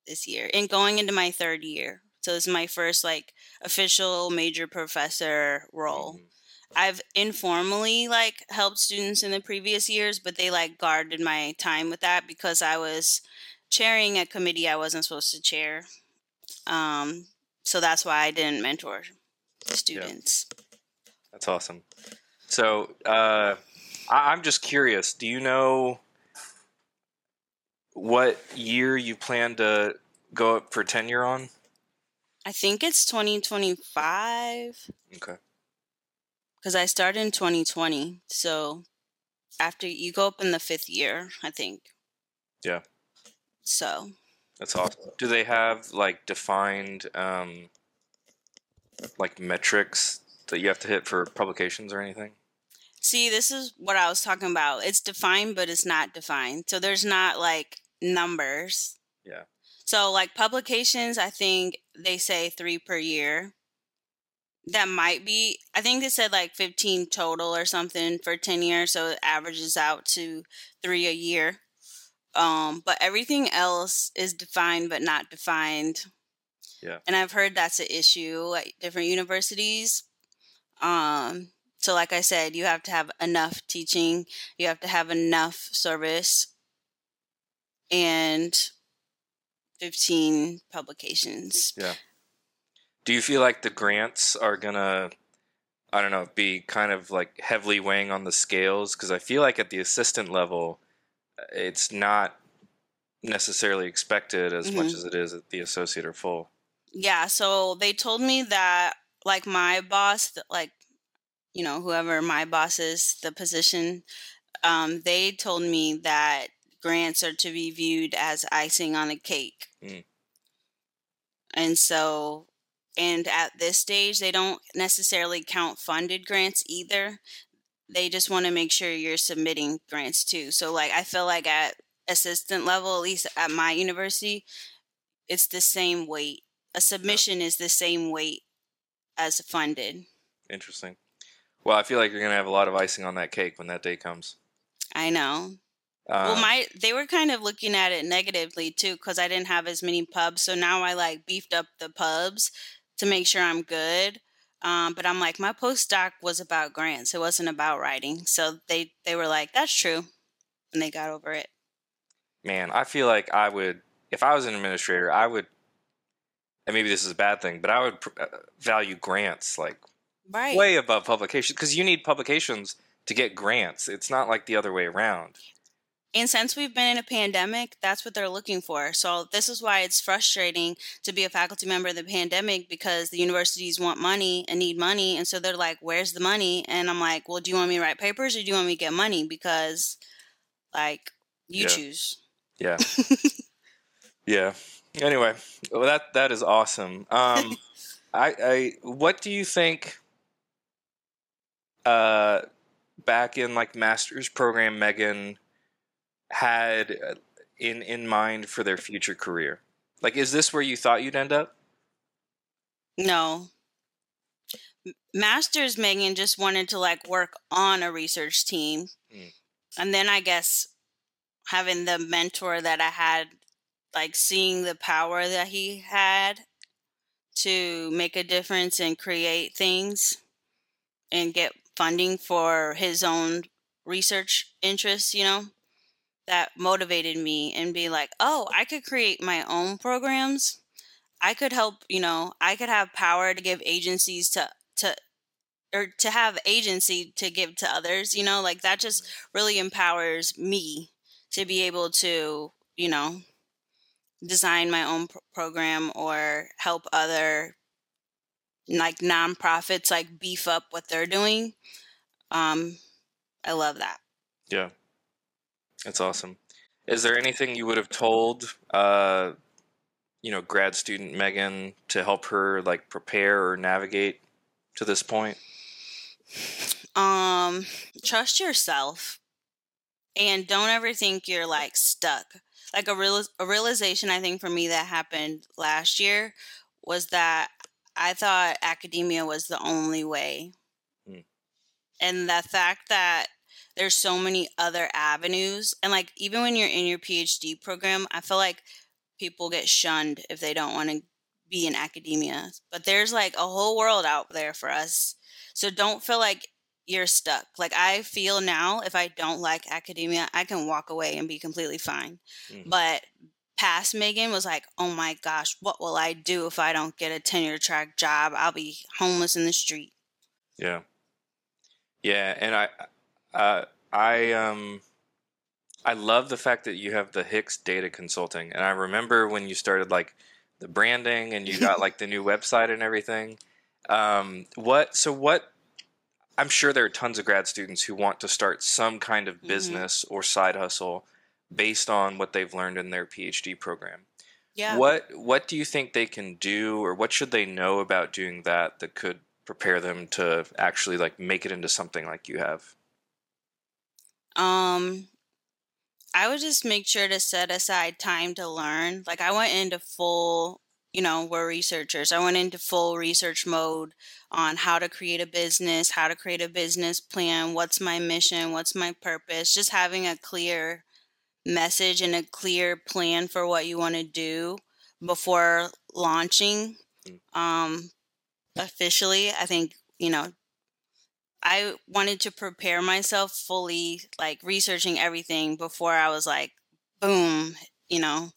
this year and going into my third year. So this is my first like official major professor role. Mhm. I've informally like helped students in the previous years, but they like guarded my time with that because I was chairing a committee I wasn't supposed to chair. Um, so that's why I didn't mentor students. That's awesome. So, uh, I, I'm just curious. Do you know what year you plan to go up for tenure on? I think it's 2025 Okay. because I started in 2020. So after you go up in the fifth year, I think. Yeah. So That's awesome. Do they have like defined um, like metrics that you have to hit for publications or anything? See, this is what I was talking about. It's defined, but it's not defined. So there's not like numbers. Yeah. So, like publications, I think they say three per year. That might be, I think they said like 15 total or something for 10 years. So it averages out to three a year. Um, but everything else is defined but not defined. Yeah. And I've heard that's an issue at different universities. Um, so, like I said, you have to have enough teaching, you have to have enough service, and 15 publications. Yeah. Do you feel like the grants are gonna, I don't know, be kind of like heavily weighing on the scales? Because I feel like at the assistant level, it's not necessarily expected as much Mhm. as it is at the associate or full. Yeah, so they told me that like my boss, like you know, whoever my boss is, the position, um, they told me that grants are to be viewed as icing on the cake. Mm. And so, and at this stage, they don't necessarily count funded grants either. They just want to make sure you're submitting grants too. So, like, I feel like at assistant level, at least at my university, it's the same weight. A submission is the same weight as funded. Interesting. Well, I feel like you're going to have a lot of icing on that cake when that day comes. I know. Well, um my they were kind of looking at it negatively too because I didn't have as many pubs. So now I like beefed up the pubs to make sure I'm good. Um, but I'm like, my postdoc was about grants. It wasn't about writing. So they they were like, that's true, and they got over it. Man, I feel like I would if I was an administrator, I would, and maybe this is a bad thing, but I would uh, value grants like right. way above publications because you need publications to get grants. It's not like the other way around. And since we've been in a pandemic, that's what they're looking for. So this is why it's frustrating to be a faculty member in the pandemic because the universities want money and need money. And so they're like, where's the money? And I'm like, well, do you want me to write papers or do you want me to get money? Because like you yeah. choose. Yeah. yeah. Anyway, well, that that is awesome. Um, I, I what do you think? Uh, back in like master's program, Megan had uh, in in mind for their future career? Like, is this where you thought you'd end up? No. Masters Megan just wanted to like work on a research team. Mm. And then I guess having the mentor that I had, like seeing the power that he had to make a difference and create things and get funding for his own research interests, you know, that motivated me and be like, oh, I could create my own programs. I could help, you know, I could have power to give agencies to, to, or to have agency to give to others, you know, like that just really empowers me to be able to, you know, design my own program or help other like nonprofits like beef up what they're doing. Um, I love that. Yeah, that's awesome. Is there anything you would have told, uh, you know, grad student Megan to help her like prepare or navigate to this point? Um, trust yourself, and don't ever think you're like stuck. Like a real a realization I think for me that happened last year was that I thought academia was the only way. Mm. And the fact that there's so many other avenues and like even when you're in your PhD program, I feel like people get shunned if they don't want to be in academia. But there's like a whole world out there for us. So don't feel like you're stuck. Like I feel now if I don't like academia, I can walk away and be completely fine. Mm. But past Megan was like, oh my gosh, what will I do if I don't get a tenure track job? I'll be homeless in the street. Yeah. Yeah. And I, uh, I, um, I love the fact that you have the Hicks data consulting. And I remember when you started like the branding and you got like the new website and everything. Um, what, so what, I'm sure there are tons of grad students who want to start some kind of mm-hmm. business mm-hmm. or side hustle based on what they've learned in their PhD program. Yeah. What what do you think they can do or what should they know about doing that that could prepare them to actually like make it into something like you have? Um I would just make sure to set aside time to learn. Like I went into full, you know, we're researchers. I went into full research mode on how to create a business, how to create a business plan, what's my mission, what's my purpose, just having a clear message and a clear plan for what you want to do before launching mm. um, officially. I think, you know, I wanted to prepare myself fully, like researching everything before I was like, boom, you know,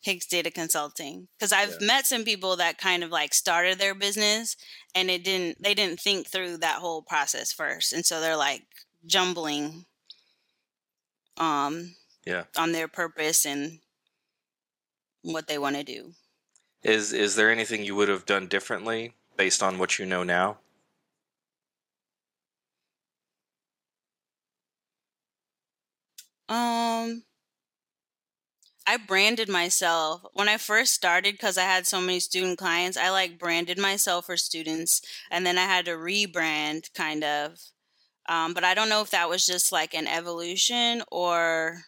Hicks Data Consulting. Because I've yeah. met some people that kind of like started their business and it didn't, they didn't think through that whole process first. And so they're like jumbling um yeah on their purpose and what they want to do is is there anything you would have done differently based on what you know now? Um, I branded myself when I first started because I had so many student clients. I like branded myself for students, and then I had to rebrand kind of. Um, but I don't know if that was just like an evolution or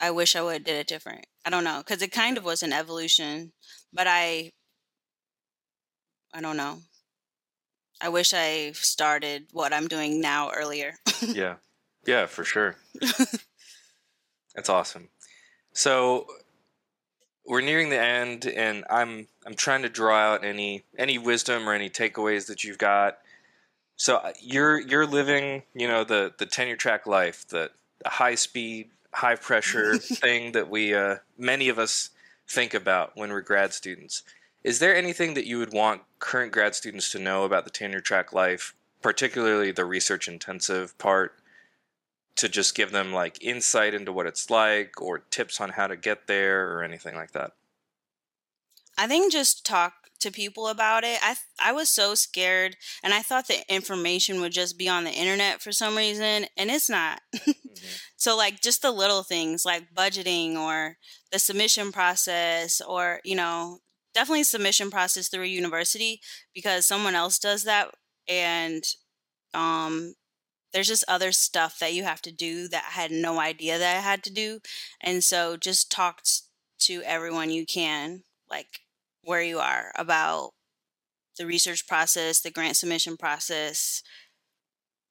I wish I would have did it different. I don't know because it kind of was an evolution, but I I don't know. I wish I started what I'm doing now earlier. yeah. Yeah, for sure. That's awesome. So we're nearing the end and I'm I'm trying to draw out any any wisdom or any takeaways that you've got. So uh, you're you're living, you know, the the tenure track life, the, the high speed, high pressure thing that we uh, many of us think about when we're grad students. Is there anything that you would want current grad students to know about the tenure track life, particularly the research intensive part, to just give them like insight into what it's like or tips on how to get there or anything like that? I think just talk to people about it. I I was so scared and I thought the information would just be on the internet for some reason and it's not. mm-hmm. So like just the little things like budgeting or the submission process or you know, definitely submission process through a university because someone else does that and um there's just other stuff that you have to do that I had no idea that I had to do. And so just talk to everyone you can, like where you are, about the research process, the grant submission process,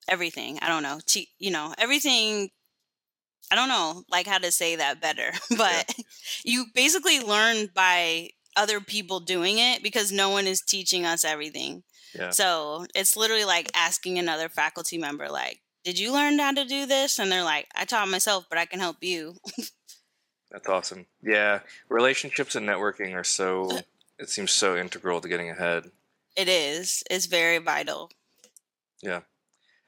everything. I don't know. you know, everything. I don't know, like how to say that better, but yeah. you basically learn by other people doing it because no one is teaching us everything. Yeah. So it's literally like asking another faculty member, like, did you learn how to do this? And they're like, I taught myself, but I can help you. That's awesome. Yeah. Relationships and networking are so, it seems so integral to getting ahead. It is. It's very vital. Yeah.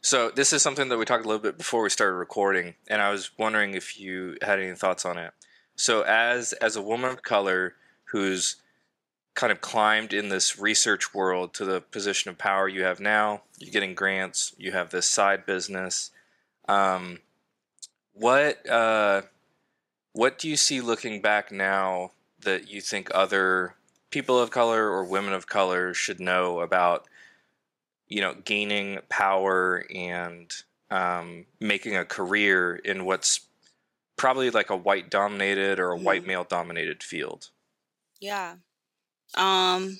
So this is something that we talked a little bit before we started recording, and I was wondering if you had any thoughts on it. So as as a woman of color who's kind of climbed in this research world to the position of power you have now. You're getting grants. You have this side business. Um, what uh, what do you see looking back now that you think other people of color or women of color should know about? You know, gaining power and um, making a career in what's probably like a white dominated or a mm-hmm. white male dominated field. Yeah. Um,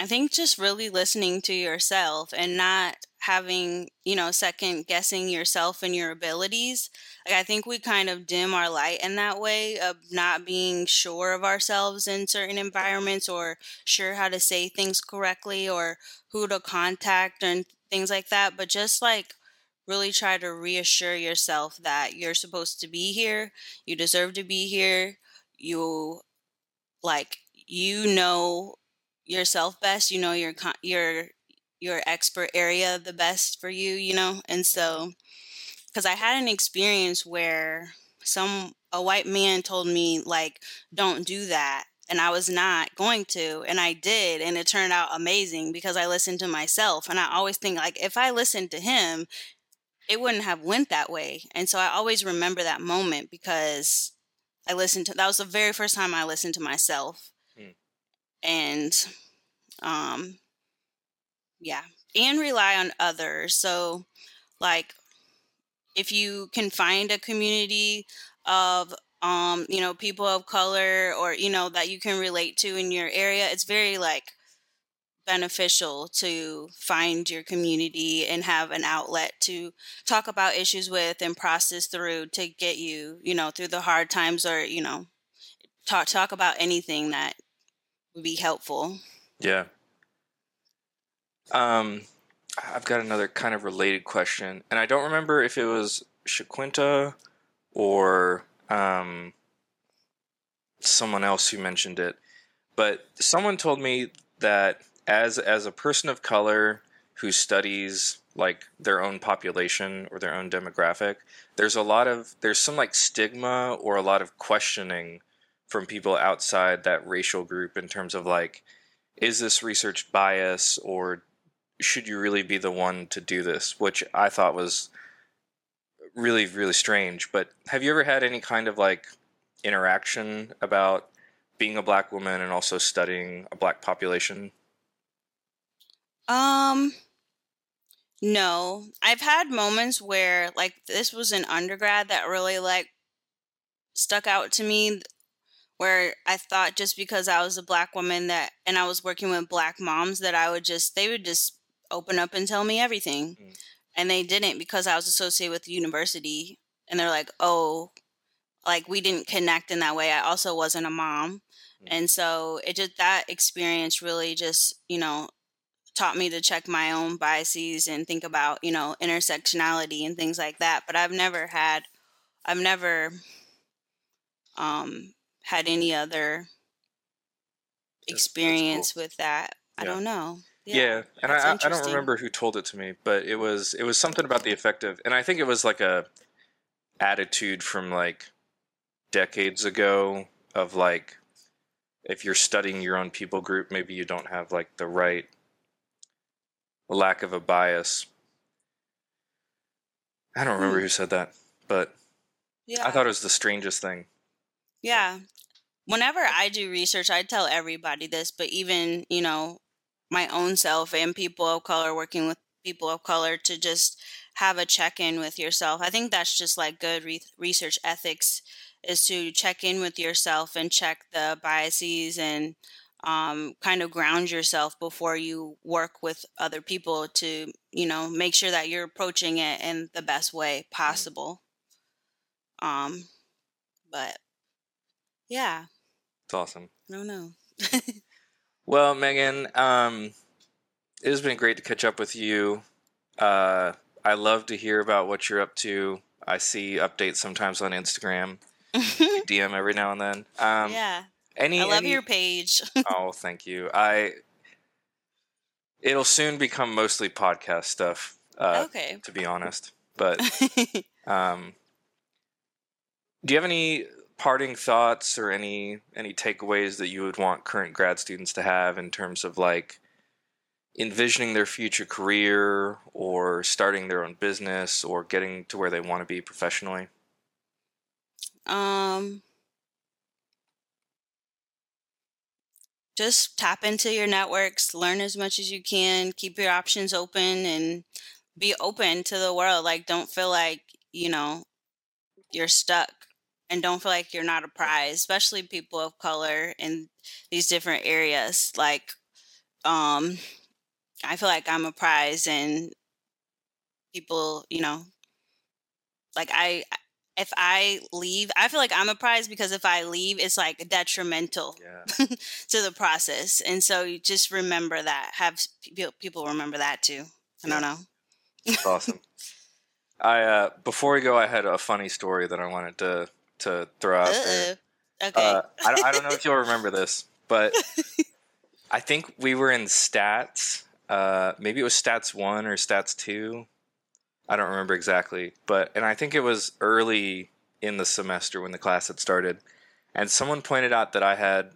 I think just really listening to yourself and not having, you know, second guessing yourself and your abilities. Like I think we kind of dim our light in that way of not being sure of ourselves in certain environments or sure how to say things correctly or who to contact and things like that. But just like really try to reassure yourself that you're supposed to be here, you deserve to be here, you like you know yourself best you know your your your expert area the best for you you know? And so because i had an experience where some a white man told me like don't do that and i was not going to and i did and it turned out amazing because i listened to myself and i always think like if i listened to him it wouldn't have went that way and so i always remember that moment because i listened to that was the very first time i listened to myself and um yeah and rely on others. So like if you can find a community of um you know people of color or you know that you can relate to in your area it's very like beneficial to find your community and have an outlet to talk about issues with and process through to get you you know through the hard times or you know talk talk about anything that be helpful. Yeah. Um, I've got another kind of related question, and I don't remember if it was Shaquinta or um, someone else who mentioned it, but someone told me that as as a person of color who studies like their own population or their own demographic, there's a lot of there's some like stigma or a lot of questioning from people outside that racial group in terms of like is this research bias or should you really be the one to do this? Which I thought was really, really strange. But have you ever had any kind of like interaction about being a black woman and also studying a black population? Um, no. I've had moments where like this was an undergrad that really like stuck out to me where I thought just because I was a black woman that and I was working with black moms that I would just they would just open up and tell me everything. Mm. And they didn't because I was associated with the university and they're like, "Oh, like we didn't connect in that way. I also wasn't a mom." Mm. And so it just that experience really just, you know, taught me to check my own biases and think about, you know, intersectionality and things like that. But I've never had I've never um had any other experience cool. with that. I don't know. Yeah, yeah. and I, I don't remember who told it to me, but it was it was something about the effective, and I think it was like a attitude from like decades ago of like if you're studying your own people group, maybe you don't have like the right lack of a bias. I don't remember hmm. who said that, but yeah. I thought it was the strangest thing. Yeah, whenever I do research, I tell everybody this, but even, you know, my own self and people of color working with people of color to just have a check in with yourself. I think that's just like good re- research ethics is to check in with yourself and check the biases and um, kind of ground yourself before you work with other people to, you know, make sure that you're approaching it in the best way mm-hmm. possible. Um, but yeah, it's awesome. No, no. well, Megan, um, it has been great to catch up with you. Uh, I love to hear about what you're up to. I see updates sometimes on Instagram, DM every now and then. Um, yeah. Any, I love any... your page. oh, thank you. I. It'll soon become mostly podcast stuff. Uh, okay. To be honest, but um, do you have any parting thoughts or any any takeaways that you would want current grad students to have in terms of like envisioning their future career or starting their own business or getting to where they want to be professionally? Um just tap into your networks, learn as much as you can, keep your options open and be open to the world. Like don't feel like, you know, you're stuck and don't feel like you're not a prize, especially people of color in these different areas. Like, um, I feel like I'm a prize, and people, you know, like I, if I leave, I feel like I'm a prize because if I leave, it's like detrimental yeah. to the process, and so you just remember that. Have people remember that too. I don't know. awesome. I uh, before we go, I had a funny story that I wanted to to throw out Uh-oh. there. Okay. Uh, I, I don't know if you'll remember this, but I think we were in stats. Uh, maybe it was stats one or stats two. I don't remember exactly, but and I think it was early in the semester when the class had started, and someone pointed out that I had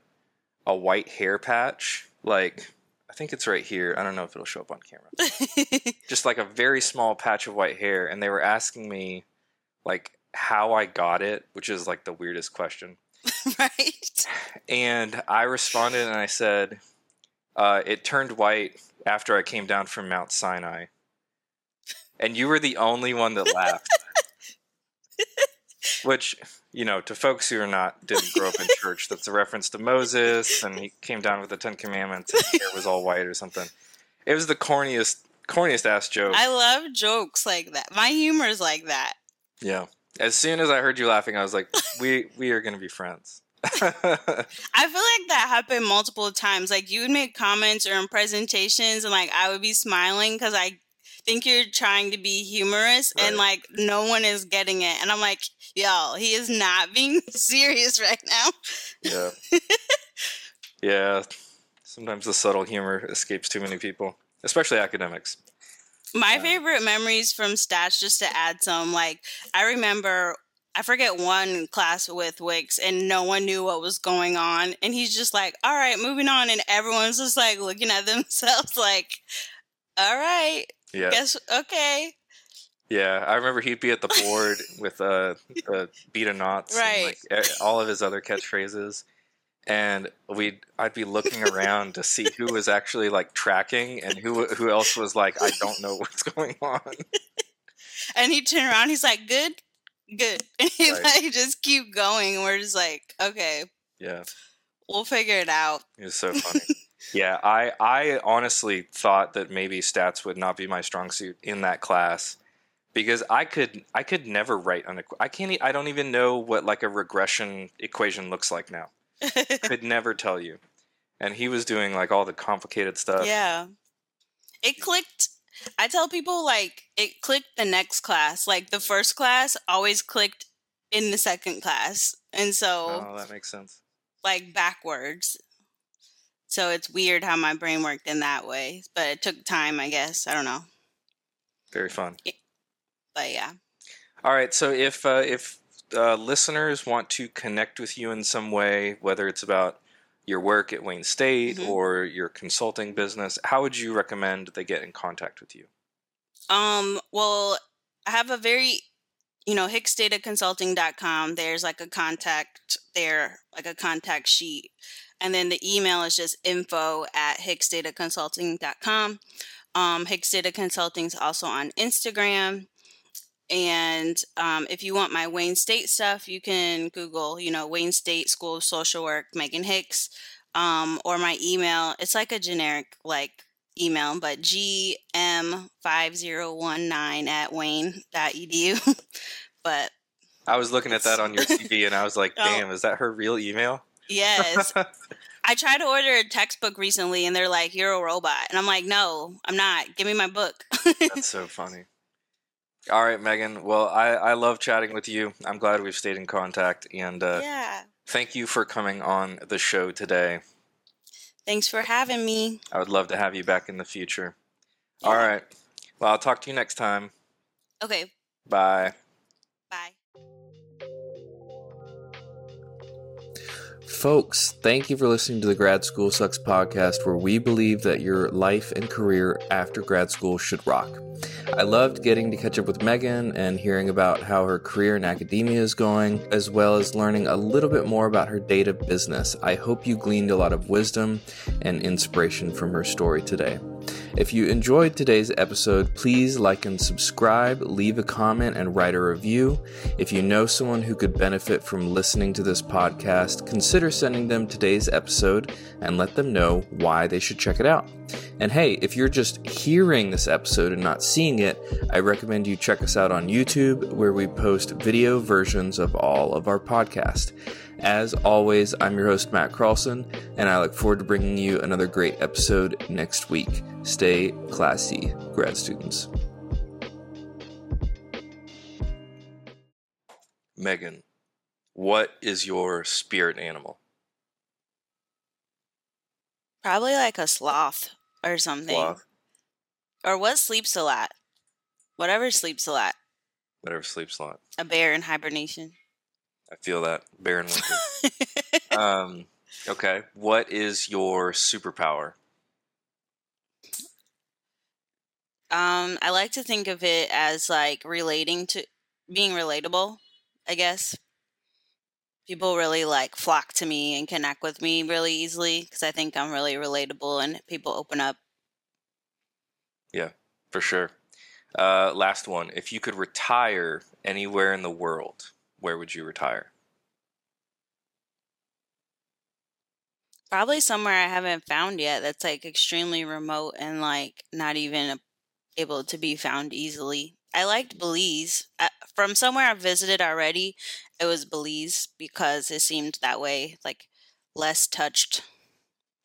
a white hair patch, like I think it's right here. I don't know if it'll show up on camera. Just like a very small patch of white hair, and they were asking me, like, how I got it, which is like the weirdest question. right. And I responded and I said, uh, it turned white after I came down from Mount Sinai. And you were the only one that laughed. Which, you know, to folks who are not didn't grow up in church, that's a reference to Moses, and he came down with the Ten Commandments, and hair was all white or something. It was the corniest, corniest ass joke. I love jokes like that. My humor is like that. Yeah. As soon as I heard you laughing, I was like, "We we are gonna be friends." I feel like that happened multiple times. Like you would make comments or in presentations, and like I would be smiling because I think you're trying to be humorous, right. and like no one is getting it, and I'm like, "Yo, he is not being serious right now." Yeah. yeah. Sometimes the subtle humor escapes too many people, especially academics. My favorite memories from stats, just to add some, like I remember I forget one class with Wix and no one knew what was going on. And he's just like, all right, moving on. And everyone's just like looking at themselves like, all right, Yeah. guess, okay. Yeah, I remember he'd be at the board with uh, the beat of knots, Right. And like all of his other catchphrases, and we'd I'd be looking around to see who was actually like tracking and who who else was like I don't know what's going on. And he turned around, he's like, good, good. And he Right. like just keep going. And we're just like, okay, Yeah, we'll figure it out. it was so funny. yeah, I I honestly thought that maybe stats would not be my strong suit in that class because I could I could never write an equ- I can't I don't even know what like a regression equation looks like now. could never tell you. And he was doing like all the complicated stuff. yeah. It clicked. I tell people like it clicked the next class. Like the first class always clicked in the second class. And so Oh, that makes sense. like backwards. So it's weird how my brain worked in that way. But it took time, I guess. I don't know. Very fun. But yeah. All right, so if uh, if uh, listeners want to connect with you in some way, whether it's about your work at Wayne State Mhm. or your consulting business, how would you recommend they get in contact with you? Um, well, I have a very, you know, hicksdataconsulting.com. There's like a contact there, like a contact sheet. And then the email is just info at hicksdataconsulting.com. Um, Hicks Data Consulting is also on Instagram. And um, if you want my Wayne State stuff, you can Google, you know, Wayne State School of Social Work, Megan Hicks, um, or my email. It's like a generic, like, email, but gm5019 at wayne.edu. but I was looking at that on your TV and I was like, Oh. damn, is that her real email? yes, I tried to order a textbook recently and they're like, you're a robot. And I'm like, no, I'm not. Give me my book. That's so funny. All right, Megan. Well, I, I love chatting with you. I'm glad we've stayed in contact. And uh, yeah. thank you for coming on the show today. Thanks for having me. I would love to have you back in the future. All Yeah. right. Well, I'll talk to you next time. Okay. Bye. Folks, thank you for listening to the Grad School Sucks podcast, where we believe that your life and career after grad school should rock. I loved getting to catch up with Megan and hearing about how her career in academia is going, as well as learning a little bit more about her data business. I hope you gleaned a lot of wisdom and inspiration from her story today. If you enjoyed today's episode, please like and subscribe, leave a comment, and write a review. If you know someone who could benefit from listening to this podcast, consider sending them today's episode and let them know why they should check it out. And hey, if you're just hearing this episode and not seeing it, I recommend you check us out on YouTube, where we post video versions of all of our podcast. As always, I'm your host, Matt Carlson, and I look forward to bringing you another great episode next week. Stay classy, grad students. Megan, what is your spirit animal? Probably like a sloth or something. Sloth, Or what sleeps a lot? Whatever sleeps a lot. whatever sleeps a lot. A bear in hibernation. I feel that. Bear in winter. um, okay. What is your superpower? Um, I like to think of it as like relating to being relatable, I guess. People really like flock to me and connect with me really easily because I think I'm really relatable and people open up. Yeah, for sure. Uh, last one. If you could retire anywhere in the world, where would you retire? Probably somewhere I haven't found yet that's like extremely remote and like not even able to be found easily. I liked Belize. Uh, from somewhere I've visited already, it was Belize because it seemed that way, like less touched.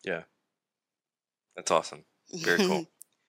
Yeah. That's awesome. Very cool.